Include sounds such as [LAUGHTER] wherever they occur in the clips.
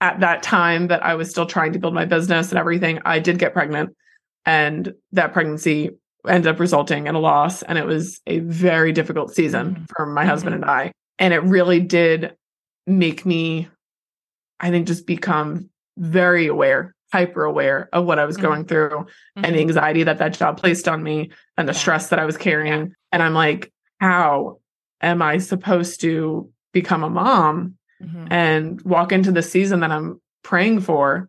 at that time that I was still trying to build my business and everything, I did get pregnant. And that pregnancy ended up resulting in a loss. And it was a very difficult season mm-hmm. for my mm-hmm. husband and I. And it really did make me, I think, just become very aware, hyper aware of what I was mm-hmm. going through and the mm-hmm. anxiety that that job placed on me and the yeah. stress that I was carrying. Yeah. And I'm like, how am I supposed to become a mom mm-hmm. and walk into the season that I'm praying for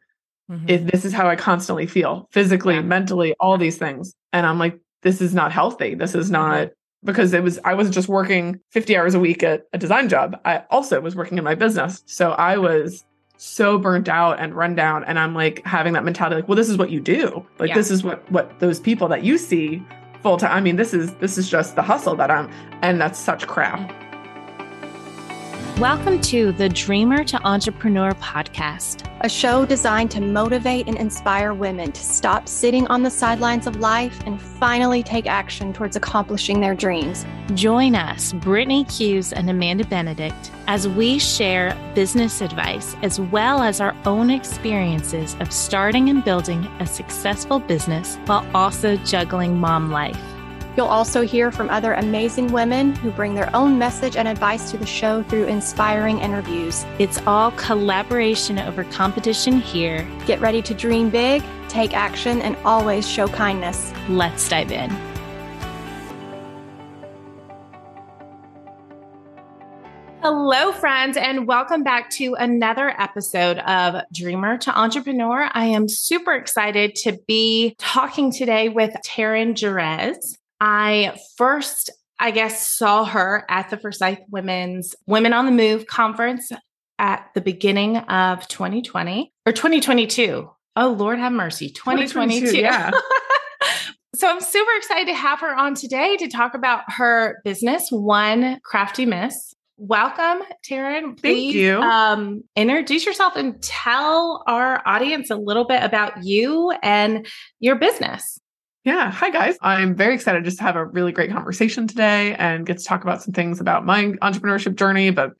mm-hmm. if this is how I constantly feel physically, yeah. mentally, all these things? And I'm like, this is not healthy. This is not mm-hmm. because it was, I was just working 50 hours a week at a design job. I also was working in my business. So I was so burnt out and run down. And I'm like having that mentality like, well, this is what you do. Like, yeah. this is what, what those people that you see full time. I mean, this is, this is just the hustle that I'm, and that's such crap. Welcome to the Dreamer to Entrepreneur podcast, a show designed to motivate and inspire women to stop sitting on the sidelines of life and finally take action towards accomplishing their dreams. Join us, Brittany Hughes and Amanda Benedict, as we share business advice as well as our own experiences of starting and building a successful business while also juggling mom life. You'll also hear from other amazing women who bring their own message and advice to the show through inspiring interviews. It's all collaboration over competition here. Get ready to dream big, take action, and always show kindness. Let's dive in. Hello, friends, and welcome back to another episode of Dreamer to Entrepreneur. I am super excited to be talking today with Taryn Jerez. I first, I guess, saw her at the Forsyth Women's Women on the Move conference at the beginning of 2020 or 2022. Oh, Lord have mercy, 2022. 2022 yeah. [LAUGHS] so I'm super excited to have her on today to talk about her business, One Crafty Miss. Welcome, Taryn. Please, Thank you. Um, introduce yourself and tell our audience a little bit about you and your business. Yeah. Hi, guys. I'm very excited just to have a really great conversation today and get to talk about some things about my entrepreneurship journey, but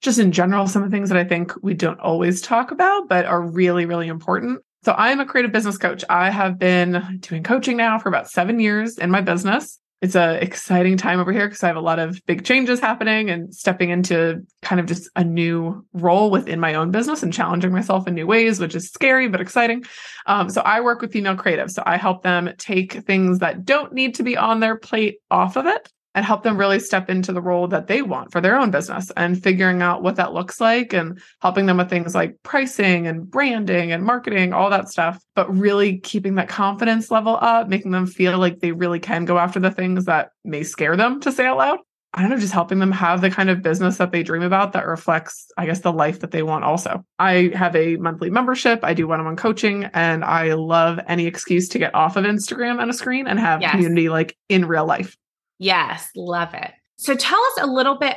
just in general, some of the things that I think we don't always talk about, but are really, really important. So I'm a creative business coach. I have been doing coaching now for about seven years in my business it's a exciting time over here because I have a lot of big changes happening and stepping into kind of just a new role within my own business and challenging myself in new ways, which is scary but exciting. Um, so I work with female creatives. So I help them take things that don't need to be on their plate off of it and help them really step into the role that they want for their own business and figuring out what that looks like and helping them with things like pricing and branding and marketing, all that stuff, but really keeping that confidence level up, making them feel like they really can go after the things that may scare them to say out loud. I don't know, just helping them have the kind of business that they dream about that reflects, I guess, the life that they want also. I have a monthly membership. I do one on one coaching, and I love any excuse to get off of Instagram and a screen and have yes. community like in real life. Yes, love it. So tell us a little bit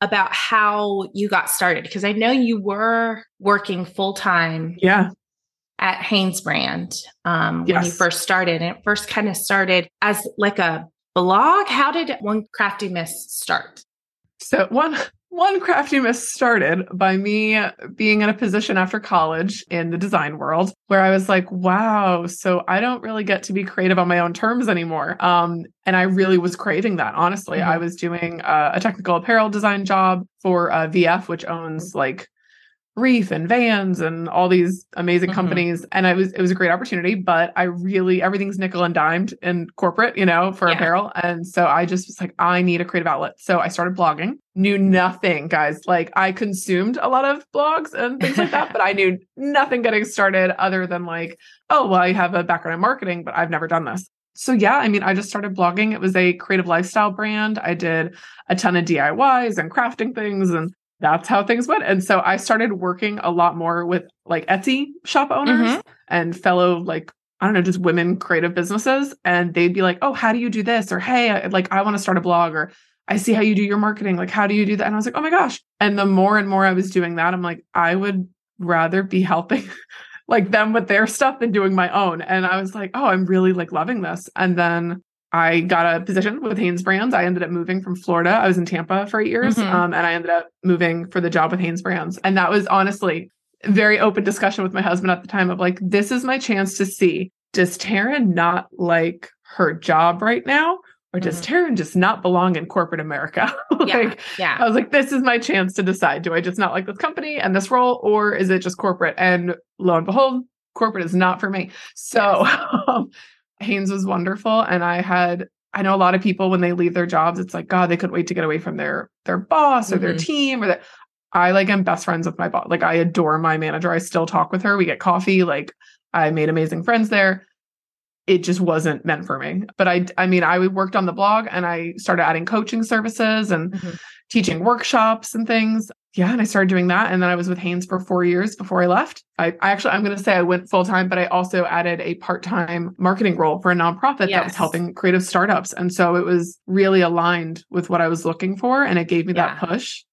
about how you got started because I know you were working full time. Yeah. At Hanesbrand um, yes. when you first started, and it first kind of started as like a blog. How did One Crafty Miss start? So one one crafty miss started by me being in a position after college in the design world where I was like, wow, so I don't really get to be creative on my own terms anymore. Um, and I really was craving that, honestly. Mm-hmm. I was doing uh, a technical apparel design job for uh, VF, which owns like Reef and Vans and all these amazing mm-hmm. companies. And it was it was a great opportunity, but I really everything's nickel and dimed in corporate, you know, for yeah. apparel. And so I just was like, I need a creative outlet. So I started blogging. Knew nothing, guys. Like I consumed a lot of blogs and things like that, [LAUGHS] but I knew nothing getting started other than like, oh, well, I have a background in marketing, but I've never done this. So yeah, I mean, I just started blogging. It was a creative lifestyle brand. I did a ton of DIYs and crafting things and that's how things went. And so I started working a lot more with like Etsy shop owners mm-hmm. and fellow like I don't know, just women creative businesses. And they'd be like, oh, how do you do this? Or hey, I, like I want to start a blog or I see how you do your marketing. Like, how do you do that? And I was like, oh my gosh. And the more and more I was doing that, I'm like, I would rather be helping [LAUGHS] like them with their stuff than doing my own. And I was like, oh, I'm really like loving this. And then I got a position with Hanesbrands. I ended up moving from Florida. I was in Tampa for eight years, mm-hmm. um, and I ended up moving for the job with Hanesbrands. And that was honestly very open discussion with my husband at the time of like, this is my chance to see does Taryn not like her job right now? Or does Mhm. Taryn just not belong in corporate America? [LAUGHS] like, yeah. Yeah. I was like, this is my chance to decide. Do I just not like this company and this role, or is it just corporate? And lo and behold, corporate is not for me. So [LAUGHS] um, Hanes was wonderful. And I had, I know a lot of people when they leave their jobs, it's like, God, they could wait to get away from their their boss or their Mhm. team or that. I like am best friends with my boss. Like I adore my manager. I still talk with her. We get coffee. Like I made amazing friends there. It just wasn't meant for me. But I I mean, I worked on the blog and I started adding coaching services and Mhm. teaching workshops and things. Yeah, and I started doing that. And then I was with Hanes for four years before I left. I, I actually, I'm going to say I went full time, but I also added a part time marketing role for a nonprofit that was helping creative startups. And so it was really aligned with what I was looking for. And it gave me that push.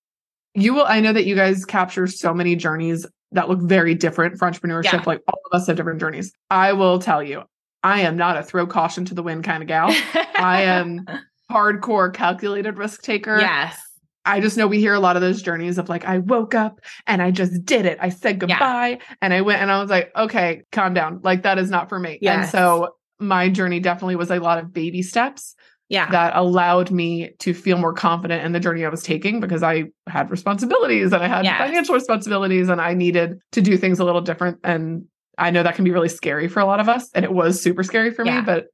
You will, I know that you guys capture so many journeys that look very different for entrepreneurship. Yeah. Like all of us have different journeys. I will tell you, I am not a throw caution to the wind kind of gal. I am [LAUGHS] hardcore calculated risk taker. yes. I just know we hear a lot of those journeys of like, I woke up and I just did it. I said Yeah. goodbye and I went and I was like, okay, calm down. Like, that is not for me. And so my journey definitely was a lot of baby steps Yeah. that allowed me to feel more confident in the journey I was taking because I had responsibilities and I had Yes. financial responsibilities and I needed to do things a little different. And I know that can be really scary for a lot of us. And it was super scary for Yeah. me, but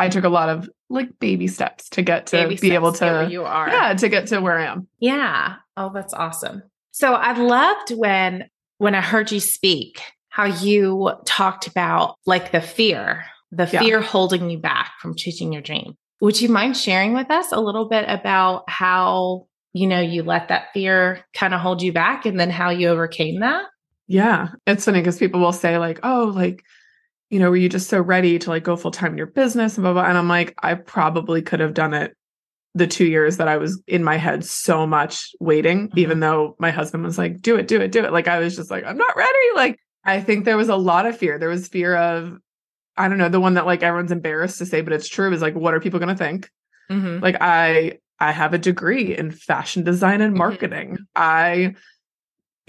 I took a lot of like baby steps to get to Baby be able to, you are. yeah, to get to where I am. Yeah. Oh, that's awesome. So I loved when when I heard you speak how you talked about like the fear, the Yeah. fear holding you back from chasing your dream. Would you mind sharing with us a little bit about how, you know, you let that fear kind of hold you back and then how you overcame that? Yeah. It's funny because people will say, like, oh, like, you know, were you just so ready to like go full time in your business and blah, blah. And I'm like, I probably could have done it the two years that I was in my head so much waiting, Mhm. even though my husband was like, do it, do it, do it. Like, I was just like, I'm not ready. Like, I think there was a lot of fear. There was fear of, I don't know, the one that like everyone's embarrassed to say, but it's true is like, what are people going to think? Mm-hmm. Like I I have a degree in fashion design and Mhm. marketing. I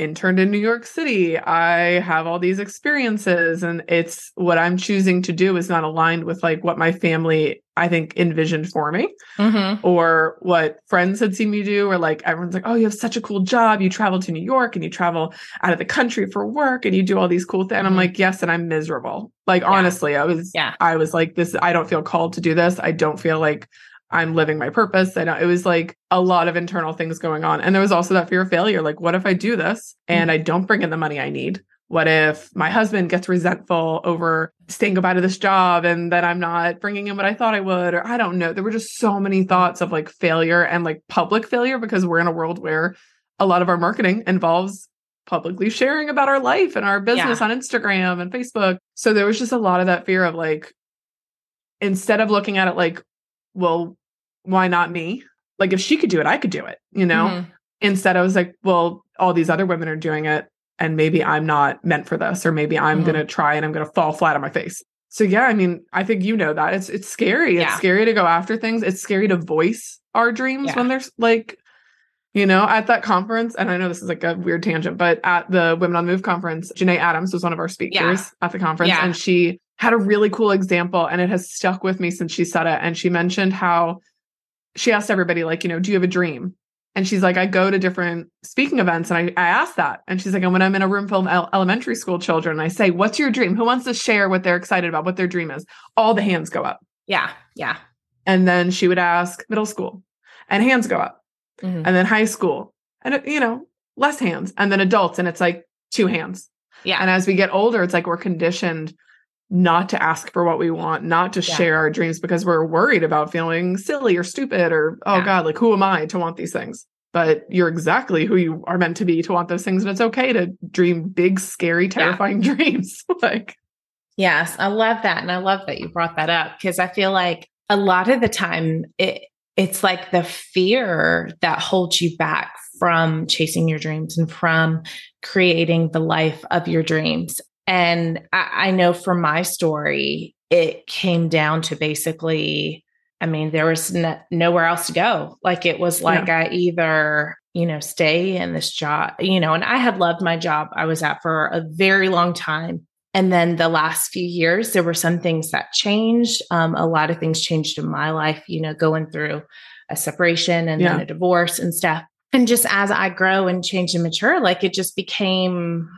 interned in New York City. I have all these experiences and it's what I'm choosing to do is not aligned with like what my family I think envisioned for me Mm-hmm. or what friends had seen me do or like everyone's like oh you have such a cool job you travel to New York and you travel out of the country for work and you do all these cool things and I'm Mhm. like yes and I'm miserable. Like Yeah. honestly I was Yeah. I was like this I don't feel called to do this. I don't feel like I'm living my purpose. And it was like a lot of internal things going on. And there was also that fear of failure. Like, what if I do this and I don't bring in the money I need? What if my husband gets resentful over saying goodbye to this job and that I'm not bringing in what I thought I would? Or I don't know. There were just so many thoughts of like failure and like public failure because we're in a world where a lot of our marketing involves publicly sharing about our life and our business on Instagram and Facebook. So there was just a lot of that fear of like, instead of looking at it like, well, why not me? Like if she could do it, I could do it, you know? Mhm. Instead, I was like, well, all these other women are doing it, and maybe I'm not meant for this, or maybe I'm Mhm. gonna try and I'm gonna fall flat on my face. So yeah, I mean, I think you know that. It's it's scary. It's Yeah. scary to go after things. It's scary to voice our dreams Yeah. when there's like, you know, at that conference, and I know this is like a weird tangent, but at the Women on the Move conference, Janae Adams was one of our speakers at the conference, Yeah. and she had a really cool example, and it has stuck with me since she said it. And she mentioned how she asked everybody, like, you know, do you have a dream? And she's like, I go to different speaking events and I, I ask that. And she's like, and when I'm in a room full of el- elementary school children, I say, what's your dream? Who wants to share what they're excited about, what their dream is? All the hands go up. Yeah. Yeah. And then she would ask middle school and hands go up. Mhm. And then high school and, you know, less hands. And then adults and it's like two hands. Yeah. And as we get older, it's like we're conditioned not to ask for what we want, not to Yeah. share our dreams because we're worried about feeling silly or stupid or, oh Yeah. God, like who am I to want these things? But you're exactly who you are meant to be to want those things. And it's okay to dream big, scary, terrifying [LAUGHS] dreams. like, Yes, I love that. And I love that you brought that up because I feel like a lot of the time it it's like the fear that holds you back from chasing your dreams and from creating the life of your dreams. And I, I know from my story, it came down to basically, I mean, there was no, nowhere else to go. Like it was like I either you know, stay in this job, you know, and I had loved my job I was at for a very long time. And then the last few years, there were some things that changed. Um, a lot of things changed in my life, you know, going through a separation and yeah. then a divorce and stuff. And just as I grow and change and mature, like it just became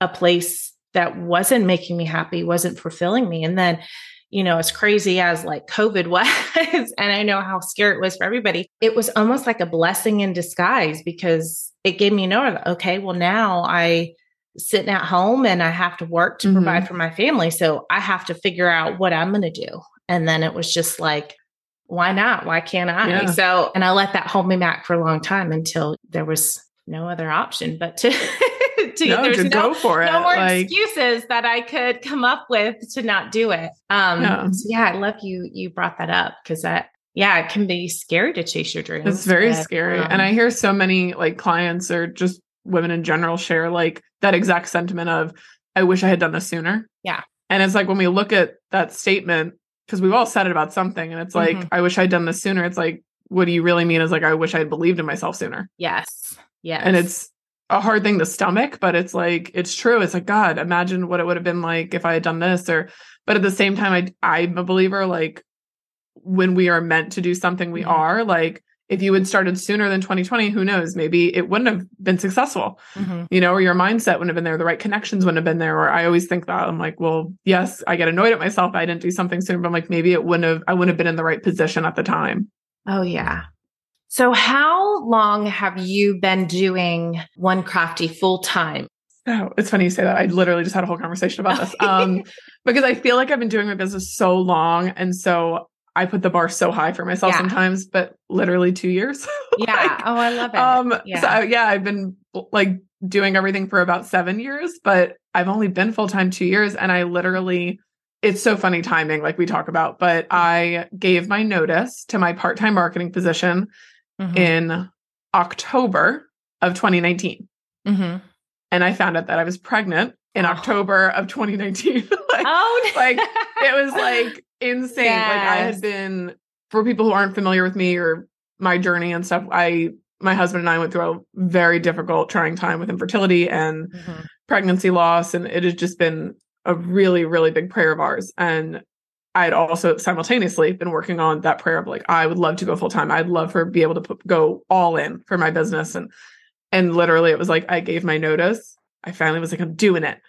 a place that wasn't making me happy, wasn't fulfilling me. And then you know, as crazy as like COVID [LAUGHS] was, and I know how scary it was for everybody, it was almost like a blessing in disguise because it gave me know, okay, well, now I sitting at home and I have to work to mm-hmm. provide for my family. So I have to figure out what I'm going to do. And then it was just like, why not? Why can't I? Yeah. So, and I let that hold me back for a long time until there was no other option but to [LAUGHS] to no, there's no, go for it. No more like, excuses that I could come up with to not do it. Um yeah, so yeah I love you you brought that up because that yeah, it can be scary to chase your dreams. It's very but, scary. Um, and I hear so many like clients or just women in general share like that exact sentiment of I wish I had done this sooner. Yeah. And it's like when we look at that statement, because we've all said it about something, and it's like, mm-hmm. I wish I'd done this sooner. It's like, what do you really mean is like, I wish I had believed in myself sooner. Yes. Yes. And it's a hard thing to stomach, but it's like it's true. It's like God, imagine what it would have been like if I had done this or but at the same time I I'm a believer like when we are meant to do something we mm-hmm. are like if you had started sooner than 2020 who knows maybe it wouldn't have been successful mm-hmm. you know or your mindset wouldn't have been there the right connections wouldn't have been there or i always think that i'm like well yes i get annoyed at myself i didn't do something sooner but i'm like maybe it wouldn't have i wouldn't have been in the right position at the time oh yeah so, how long have you been doing One Crafty full time? Oh, it's funny you say that. I literally just had a whole conversation about this. Um, [LAUGHS] because I feel like I've been doing my business so long. And so I put the bar so high for myself yeah. sometimes, but literally two years. [LAUGHS] yeah. like, oh, I love it. Um, yeah. So yeah, I've been like doing everything for about seven years, but I've only been full time two years. And I literally, it's so funny timing, like we talk about, but I gave my notice to my part time marketing position mm-hmm. in October of 2019. Mm-hmm. And I found out that I was pregnant in oh. October of 2019. [LAUGHS] like, oh, like it was [LAUGHS] like insane. Yes. Like I had been, for people who aren't familiar with me or my journey and stuff, I, my husband and I went through a very difficult, trying time with infertility and mm-hmm. pregnancy loss. And it has just been a really, really big prayer of ours. And I had also simultaneously been working on that prayer of like, I would love to go full time. I'd love for be able to put, go all in for my business. And, and literally it was like, I gave my notice. I finally was like, I'm doing it.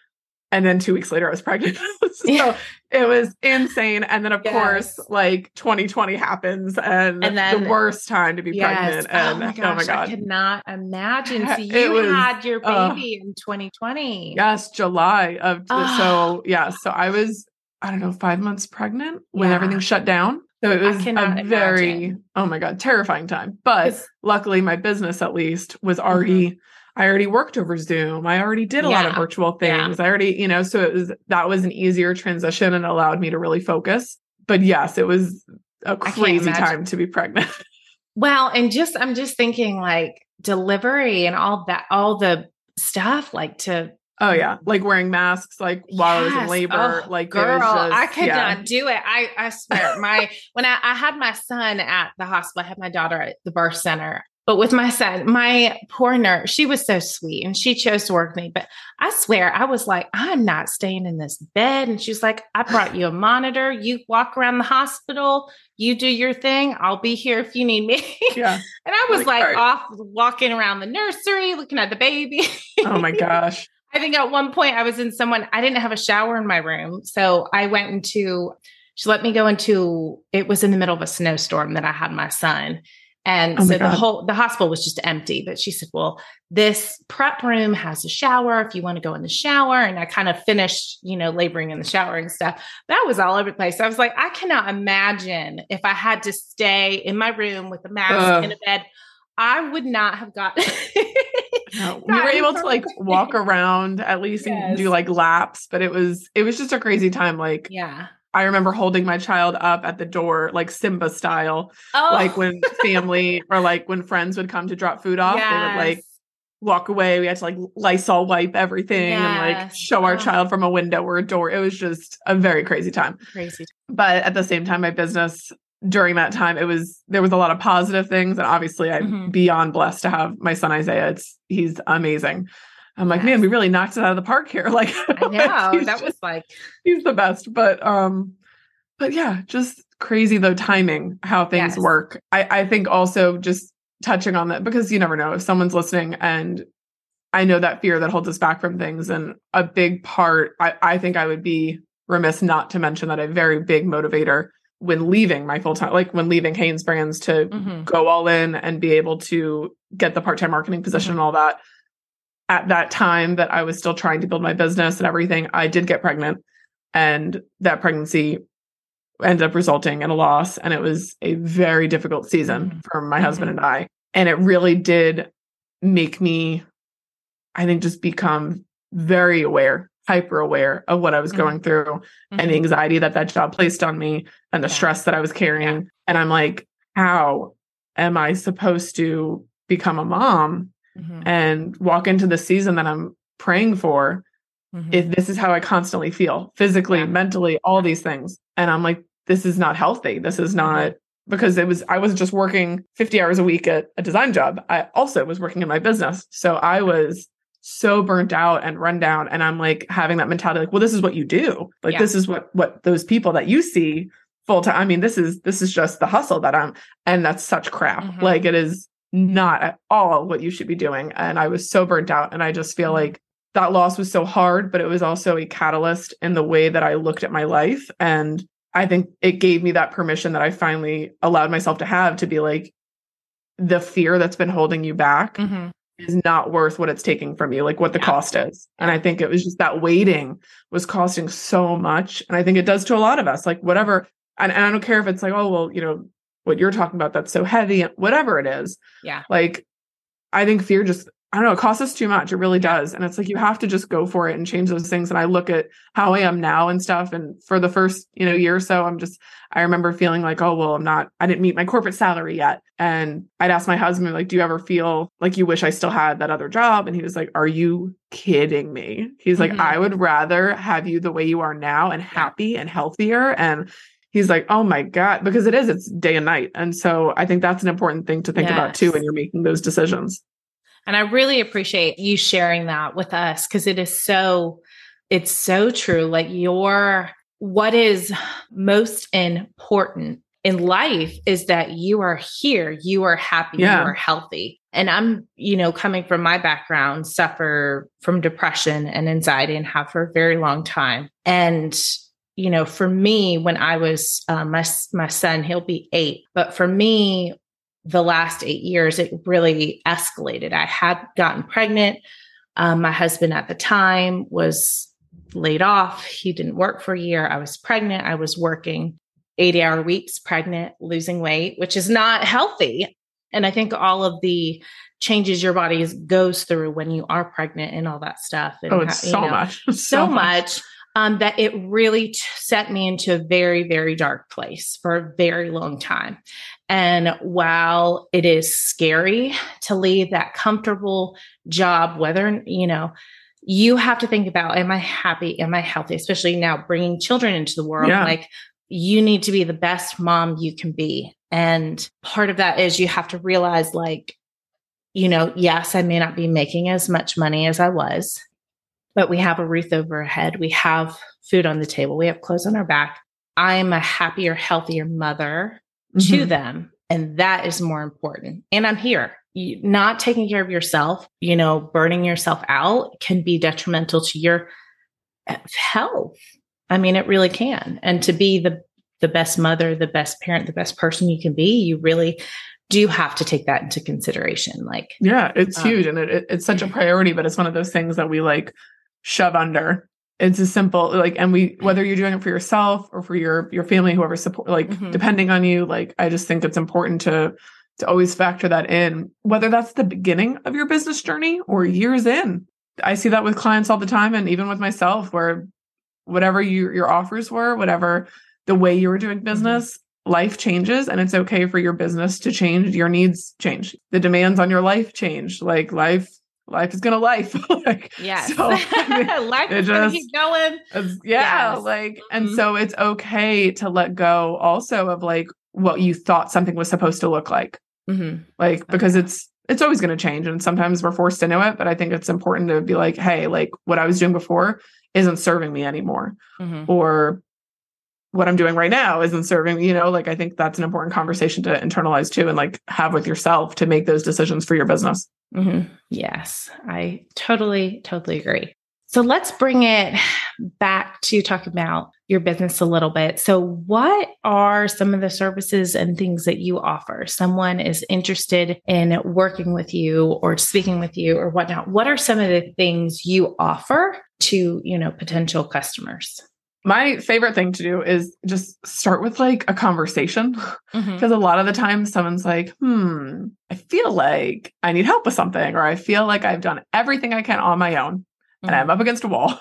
And then two weeks later, I was pregnant. [LAUGHS] so yeah. it was insane. And then, of yes. course, like 2020 happens and, and then, the worst time to be yes. pregnant. Oh and oh my, gosh, oh my God. I could not imagine. So [LAUGHS] you was, had your baby uh, in 2020. Yes, July of. Oh. So, yeah. So I was I don't know, five months pregnant when yeah. everything shut down. So it was a very, imagine. oh my God, terrifying time. But luckily, my business at least was already, mm-hmm. I already worked over Zoom. I already did a yeah. lot of virtual things. Yeah. I already, you know, so it was, that was an easier transition and allowed me to really focus. But yes, it was a crazy time to be pregnant. [LAUGHS] well, and just, I'm just thinking like delivery and all that, all the stuff like to Oh yeah, like wearing masks, like while yes. I was in labor. Oh, like, girl, just, I could yeah. not do it. I I swear, my [LAUGHS] when I, I had my son at the hospital, I had my daughter at the birth center. But with my son, my poor nurse, she was so sweet and she chose to work with me. But I swear, I was like, I'm not staying in this bed. And she's like, I brought you a monitor. You walk around the hospital, you do your thing. I'll be here if you need me. Yeah. [LAUGHS] and I was like, like off walking around the nursery, looking at the baby. oh my [LAUGHS] gosh. I think at one point I was in someone, I didn't have a shower in my room. So I went into, she let me go into, it was in the middle of a snowstorm that I had my son. And oh so the whole, the hospital was just empty. But she said, well, this prep room has a shower if you want to go in the shower. And I kind of finished, you know, laboring in the shower and stuff. That was all over the place. I was like, I cannot imagine if I had to stay in my room with a mask uh. in a bed. I would not have got [LAUGHS] No, we were able to like [LAUGHS] walk around at least yes. and do like laps, but it was it was just a crazy time. Like, yeah. I remember holding my child up at the door, like Simba style. Oh. Like when [LAUGHS] family or like when friends would come to drop food off, yes. they would like walk away. We had to like Lysol wipe everything yes. and like show our oh. child from a window or a door. It was just a very crazy time. Crazy. But at the same time, my business during that time it was there was a lot of positive things and obviously i'm Mhm. beyond blessed to have my son isaiah it's he's amazing i'm like Yes. man we really knocked it out of the park here [LAUGHS] like I [LAUGHS] know that just- was like he's the best but um but yeah just crazy though timing how things Yes. work i i think also just touching on that because you never know if someone's listening and i know that fear that holds us back from things and a big part i i think i would be remiss not to mention that a very big motivator when leaving my full time like when leaving Hanes Brands to mhm. go all in and be able to get the part-time marketing position and all that at that time that I was still trying to build my business and everything I did get pregnant and that pregnancy ended up resulting in a loss and it was a very difficult season Mhm. for my husband and I and it really did make me I think just become very aware hyper aware of what I was Mhm. going through and the Mhm. anxiety that that job placed on me and the Yeah. stress that I was carrying. And I'm like, how am I supposed to become a mom Mhm. and walk into the season that I'm praying for Mhm. if this is how I constantly feel physically, Yeah. mentally, all these things? And I'm like, this is not healthy. This is Mm-hmm. not because it was, I was just working 50 hours a week at a design job. I also was working in my business. So I was so burnt out and run down and i'm like having that mentality like well this is what you do like Yeah. this is what what those people that you see full time i mean this is this is just the hustle that i'm and that's such crap Mhm. like it is not at all what you should be doing and i was so burnt out and i just feel Mhm. like that loss was so hard but it was also a catalyst in the way that i looked at my life and i think it gave me that permission that i finally allowed myself to have to be like the fear that's been holding you back Mhm. Is not worth what it's taking from you, like what the Yeah. cost is. And I think it was just that waiting was costing so much. And I think it does to a lot of us, like whatever. And, and I don't care if it's like, oh, well, you know, what you're talking about, that's so heavy, whatever it is. Yeah. Like, I think fear just, I don't know, it costs us too much. It really does. And it's like, you have to just go for it and change those things. And I look at how I am now and stuff. And for the first, you know, year or so, I'm just, I remember feeling like, oh, well, I'm not, I didn't meet my corporate salary yet. And I'd ask my husband, like, do you ever feel like you wish I still had that other job? And he was like, are you kidding me? He's like, Mhm. I would rather have you the way you are now and happy and healthier. And he's like, oh my God, because it is, it's day and night. And so I think that's an important thing to think about too when you're making those decisions. And I really appreciate you sharing that with us because it is so, it's so true. Like your, what is most important in life is that you are here, you are happy, Yeah. you are healthy. And I'm, you know, coming from my background, suffer from depression and anxiety and have for a very long time. And, you know, for me, when I was, um, my, my son, he'll be eight, but for me, the last eight years, it really escalated. I had gotten pregnant. Um, my husband at the time was laid off. He didn't work for a year. I was pregnant. I was working 80 hour weeks, pregnant, losing weight, which is not healthy. And I think all of the changes your body goes through when you are pregnant and all that stuff. And Oh, it's ha- you so know, much. [LAUGHS] so much um, that it really t- set me into a very, very dark place for a very long time. And while it is scary to leave that comfortable job, whether, you know, you have to think about, am I happy? Am I healthy? Especially now bringing children into the world. Yeah. Like you need to be the best mom you can be. And part of that is you have to realize, like, you know, yes, I may not be making as much money as I was, but we have a roof over our head. We have food on the table. We have clothes on our back. I'm a happier, healthier mother to Mhm. them. And that is more important. And I'm here. You, not taking care of yourself, you know, burning yourself out can be detrimental to your uh, health. I mean, it really can. And to be the the best mother, the best parent, the best person you can be, you really do have to take that into consideration. Like, Yeah, it's Um, huge and it, it- it's such a priority, but it's one of those things that we like shove under. It's a simple like, and we whether you're doing it for yourself or for your your family, whoever support, like Mhm. depending on you, like I just think it's important to to always factor that in, whether that's the beginning of your business journey or years in. I see that with clients all the time, and even with myself, where whatever you, your offers were, whatever the way you were doing business, life changes and it's okay for your business to change. Your needs change. The demands on your life change. Like life, life is gonna life. [LAUGHS] like yes, so, I [LAUGHS] mean, life is just- keep going. yeah, Yes. like and Mhm. so it's okay to let go also of like what you thought something was supposed to look like. Mm-hmm. Like because it's it's always going to change and sometimes we're forced into it, but I think it's important to be like, hey, like what I was doing before isn't serving me anymore. Mm-hmm. Or what I'm doing right now isn't serving you know, like I think that's an important conversation to internalize too and like have with yourself to make those decisions for your business. Mm-hmm. Yes, I totally, totally agree. So let's bring it back to talk about your business a little bit. So, what are some of the services and things that you offer? Someone is interested in working with you or speaking with you or whatnot. What are some of the things you offer to, you know, potential customers? My favorite thing to do is just start with like a conversation. Mm-hmm. Because a lot of the time someone's like, hmm, I feel like I need help with something, or I feel like I've done everything I can on my own and I'm up against a wall.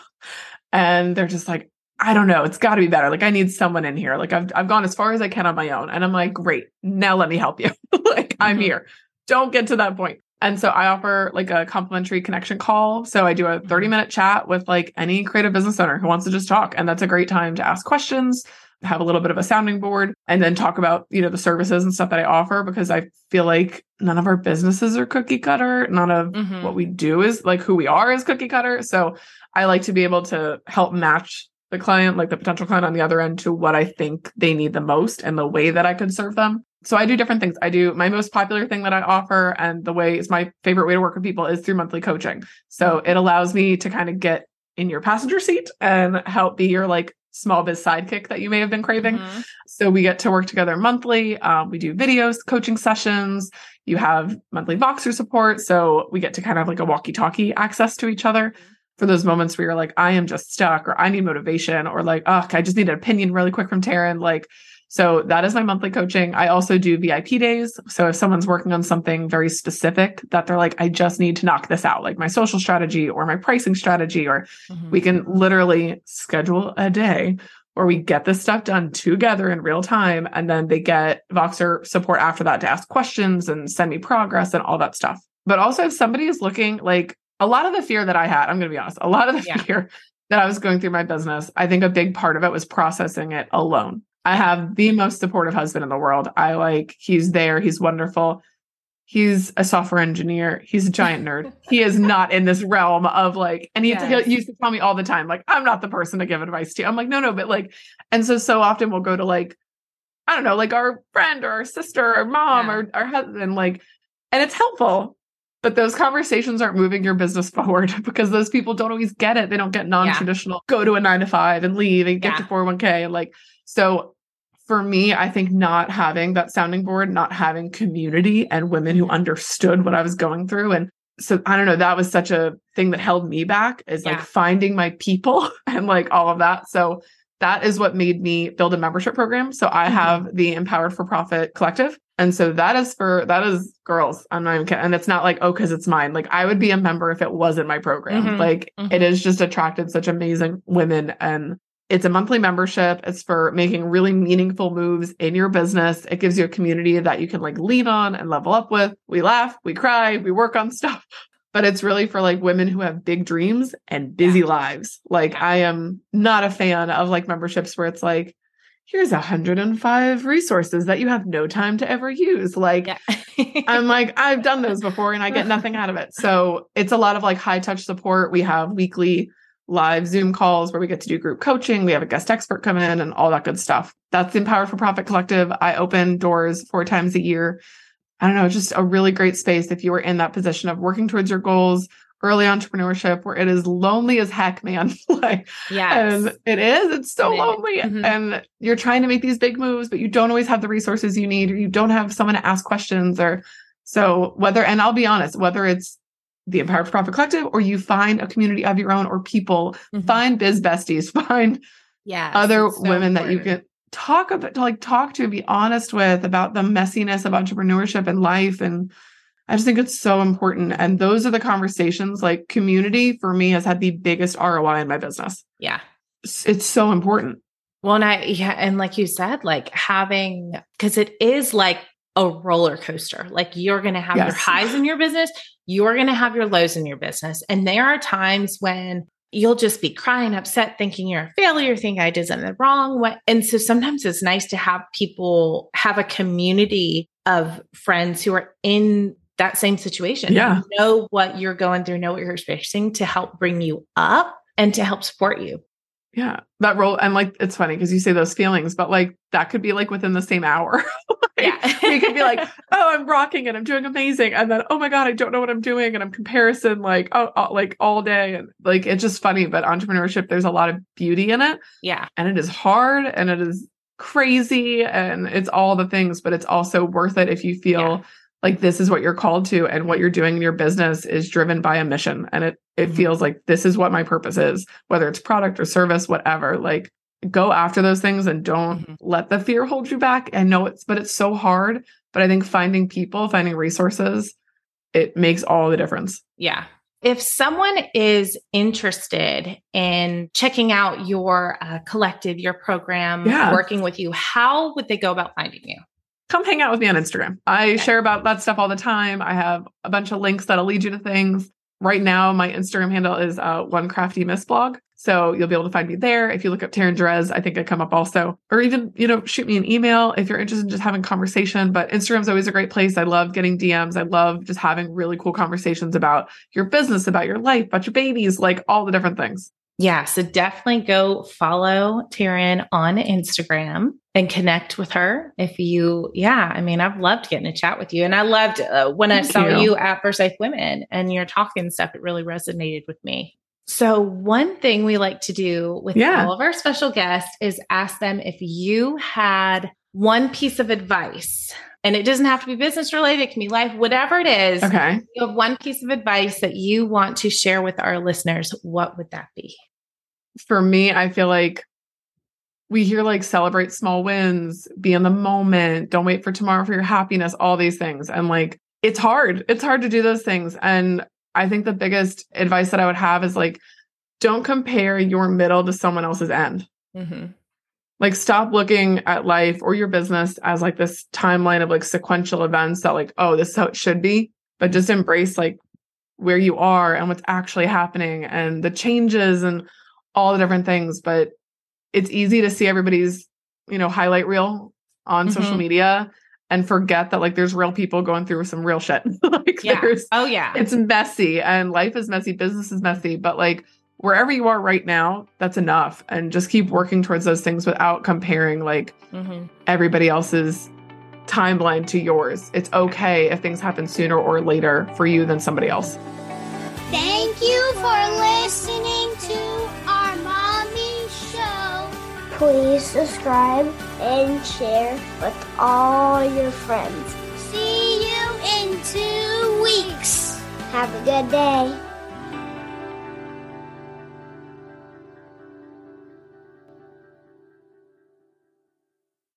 And they're just like, I don't know, it's gotta be better. Like I need someone in here. Like I've I've gone as far as I can on my own. And I'm like, great, now let me help you. [LAUGHS] like I'm Mhm. here. Don't get to that point. And so I offer like a complimentary connection call. So I do a 30 minute chat with like any creative business owner who wants to just talk. And that's a great time to ask questions, have a little bit of a sounding board, and then talk about, you know, the services and stuff that I offer because I feel like none of our businesses are cookie cutter. None of Mhm. what we do is like who we are is cookie cutter. So I like to be able to help match the client, like the potential client on the other end, to what I think they need the most and the way that I could serve them. So I do different things. I do my most popular thing that I offer, and the way is my favorite way to work with people is through monthly coaching. So it allows me to kind of get in your passenger seat and help be your like small biz sidekick that you may have been craving. Mhm. So we get to work together monthly. Um, we do videos, coaching sessions. You have monthly Voxer support. So we get to kind of like a walkie talkie access to each other for those moments where you're like, I am just stuck or I need motivation or like, oh, I just need an opinion really quick from Taryn. Like, so that is my monthly coaching. I also do VIP days. So if someone's working on something very specific that they're like, I just need to knock this out, like my social strategy or my pricing strategy, or Mhm. we can literally schedule a day where we get this stuff done together in real time. And then they get Voxer support after that to ask questions and send me progress and all that stuff. But also, if somebody is looking like a lot of the fear that I had, I'm going to be honest, a lot of the Yeah. fear that I was going through my business, I think a big part of it was processing it alone. I have the most supportive husband in the world. I like, he's there, he's wonderful. He's a software engineer. He's a giant nerd. he is not in this realm of like, and he, Yes. he used to tell me all the time, like, I'm not the person to give advice to. I'm like, no, no, but like, and so, so often we'll go to like, I don't know, like our friend or our sister or mom Yeah. or our husband, like, and it's helpful. But those conversations aren't moving your business [LAUGHS] forward because those people don't always get it. They don't get non-traditional, go to a nine to five and leave and get Yeah. to 401k. And like, so for me, I think not having that sounding board, not having community and women who understood what I was going through. And so I don't know, that was such a thing that held me back is like finding my people [LAUGHS] and like all of that. So that is what made me build a membership program. So I Mhm. have the Empowered for Profit Collective. And so that is for that is girls. I'm not even kidding. And it's not like, oh, because it's mine. Like I would be a member if it wasn't my program. Mhm. Like Mhm. it has just attracted such amazing women and it's a monthly membership. It's for making really meaningful moves in your business. It gives you a community that you can like lean on and level up with. We laugh, we cry, we work on stuff. [LAUGHS] But it's really for like women who have big dreams and busy lives. Like Yeah. I am not a fan of like memberships where it's like, here's 105 resources that you have no time to ever use. Like Yeah. I'm [LAUGHS] like, I've done those before and I get nothing out of it. So it's a lot of like high touch support. We have weekly live Zoom calls where we get to do group coaching. We have a guest expert come in and all that good stuff. That's the Empowered for Profit Collective. I open doors four times a year. I don't know, just a really great space if you are in that position of working towards your goals, early entrepreneurship, where it is lonely as heck, man. [LAUGHS] like, yes. and it is, it's so It lonely. Mhm. And you're trying to make these big moves, but you don't always have the resources you need, or you don't have someone to ask questions, or so whether, and I'll be honest, whether it's the Empowered for Profit Collective or you find a community of your own or people, Mhm. find biz besties, [LAUGHS] find Yes, other so women that you can talk about, to like talk to, be honest with about the messiness of entrepreneurship and life. And I just think it's so important. And those are the conversations like community for me has had the biggest ROI in my business. Yeah. It's, it's so important. Well, and I, yeah, and like you said, like having, because it is like a roller coaster. Like you're going to have your highs in your business, you're going to have your lows in your business. And there are times when you'll just be crying, upset, thinking you're a failure, think I did something wrong. And so sometimes it's nice to have people have a community of friends who are in that same situation. Yeah. Know what you're going through, know what you're experiencing to help bring you up and to help support you. Yeah. That role. And like, it's funny because you say those feelings, but like that could be like within the same hour. [LAUGHS] like, Yeah. you could be like, [LAUGHS] oh, I'm rocking and I'm doing amazing. And then, oh my God, I don't know what I'm doing. And I'm comparison like, oh, oh, like all day. And like, it's just funny. But entrepreneurship, there's a lot of beauty in it. Yeah. And it is hard and it is crazy and it's all the things, but it's also worth it if you feel Yeah. Like this is what you're called to and what you're doing in your business is driven by a mission. And it it Mhm. feels like this is what my purpose is, whether it's product or service, whatever. Like go after those things and don't Mhm. let the fear hold you back. I know it's but it's so hard. But I think finding people, finding resources, it makes all the difference. Yeah. If someone is interested in checking out your uh, collective, your program, Yeah. working with you, how would they go about finding you? Come hang out with me on Instagram. I share about that stuff all the time. I have a bunch of links that'll lead you to things. Right now, my Instagram handle is uh, one crafty miss blog. So you'll be able to find me there. If you look up Taryn Jerez, I think I come up also. Or even, you know, shoot me an email if you're interested in just having conversation. But Instagram's always a great place. I love getting DMs. I love just having really cool conversations about your business, about your life, about your babies, like all the different things. Yeah. So definitely go follow Taryn on Instagram and connect with her. If you, yeah, I mean, I've loved getting a chat with you. And I loved uh, when I saw you. you at Forsyth Women and you're talking stuff, it really resonated with me. So, one thing we like to do with Yeah. all of our special guests is ask them if you had one piece of advice, and it doesn't have to be business related, it can be life, whatever it is. Okay. You have one piece of advice that you want to share with our listeners. What would that be? For me, I feel like we hear like celebrate small wins, be in the moment, don't wait for tomorrow for your happiness, all these things. And like, it's hard. It's hard to do those things. And I think the biggest advice that I would have is like, don't compare your middle to someone else's end. Mm-hmm. Like, stop looking at life or your business as like this timeline of like sequential events that, like, oh, this is how it should be, but just embrace like where you are and what's actually happening and the changes and all the different things. But it's easy to see everybody's, you know, highlight reel on social Mhm. media and forget that like there's real people going through some real shit. [LAUGHS] like Yeah. there's Oh, yeah. it's messy and life is messy, business is messy, but like wherever you are right now, that's enough. And just keep working towards those things without comparing like hmm everybody else's timeline to yours. It's okay if things happen sooner or later for you than somebody else. Thank you for listening to our mommy show. Please subscribe and share with all your friends. See you in two weeks. Have a good day.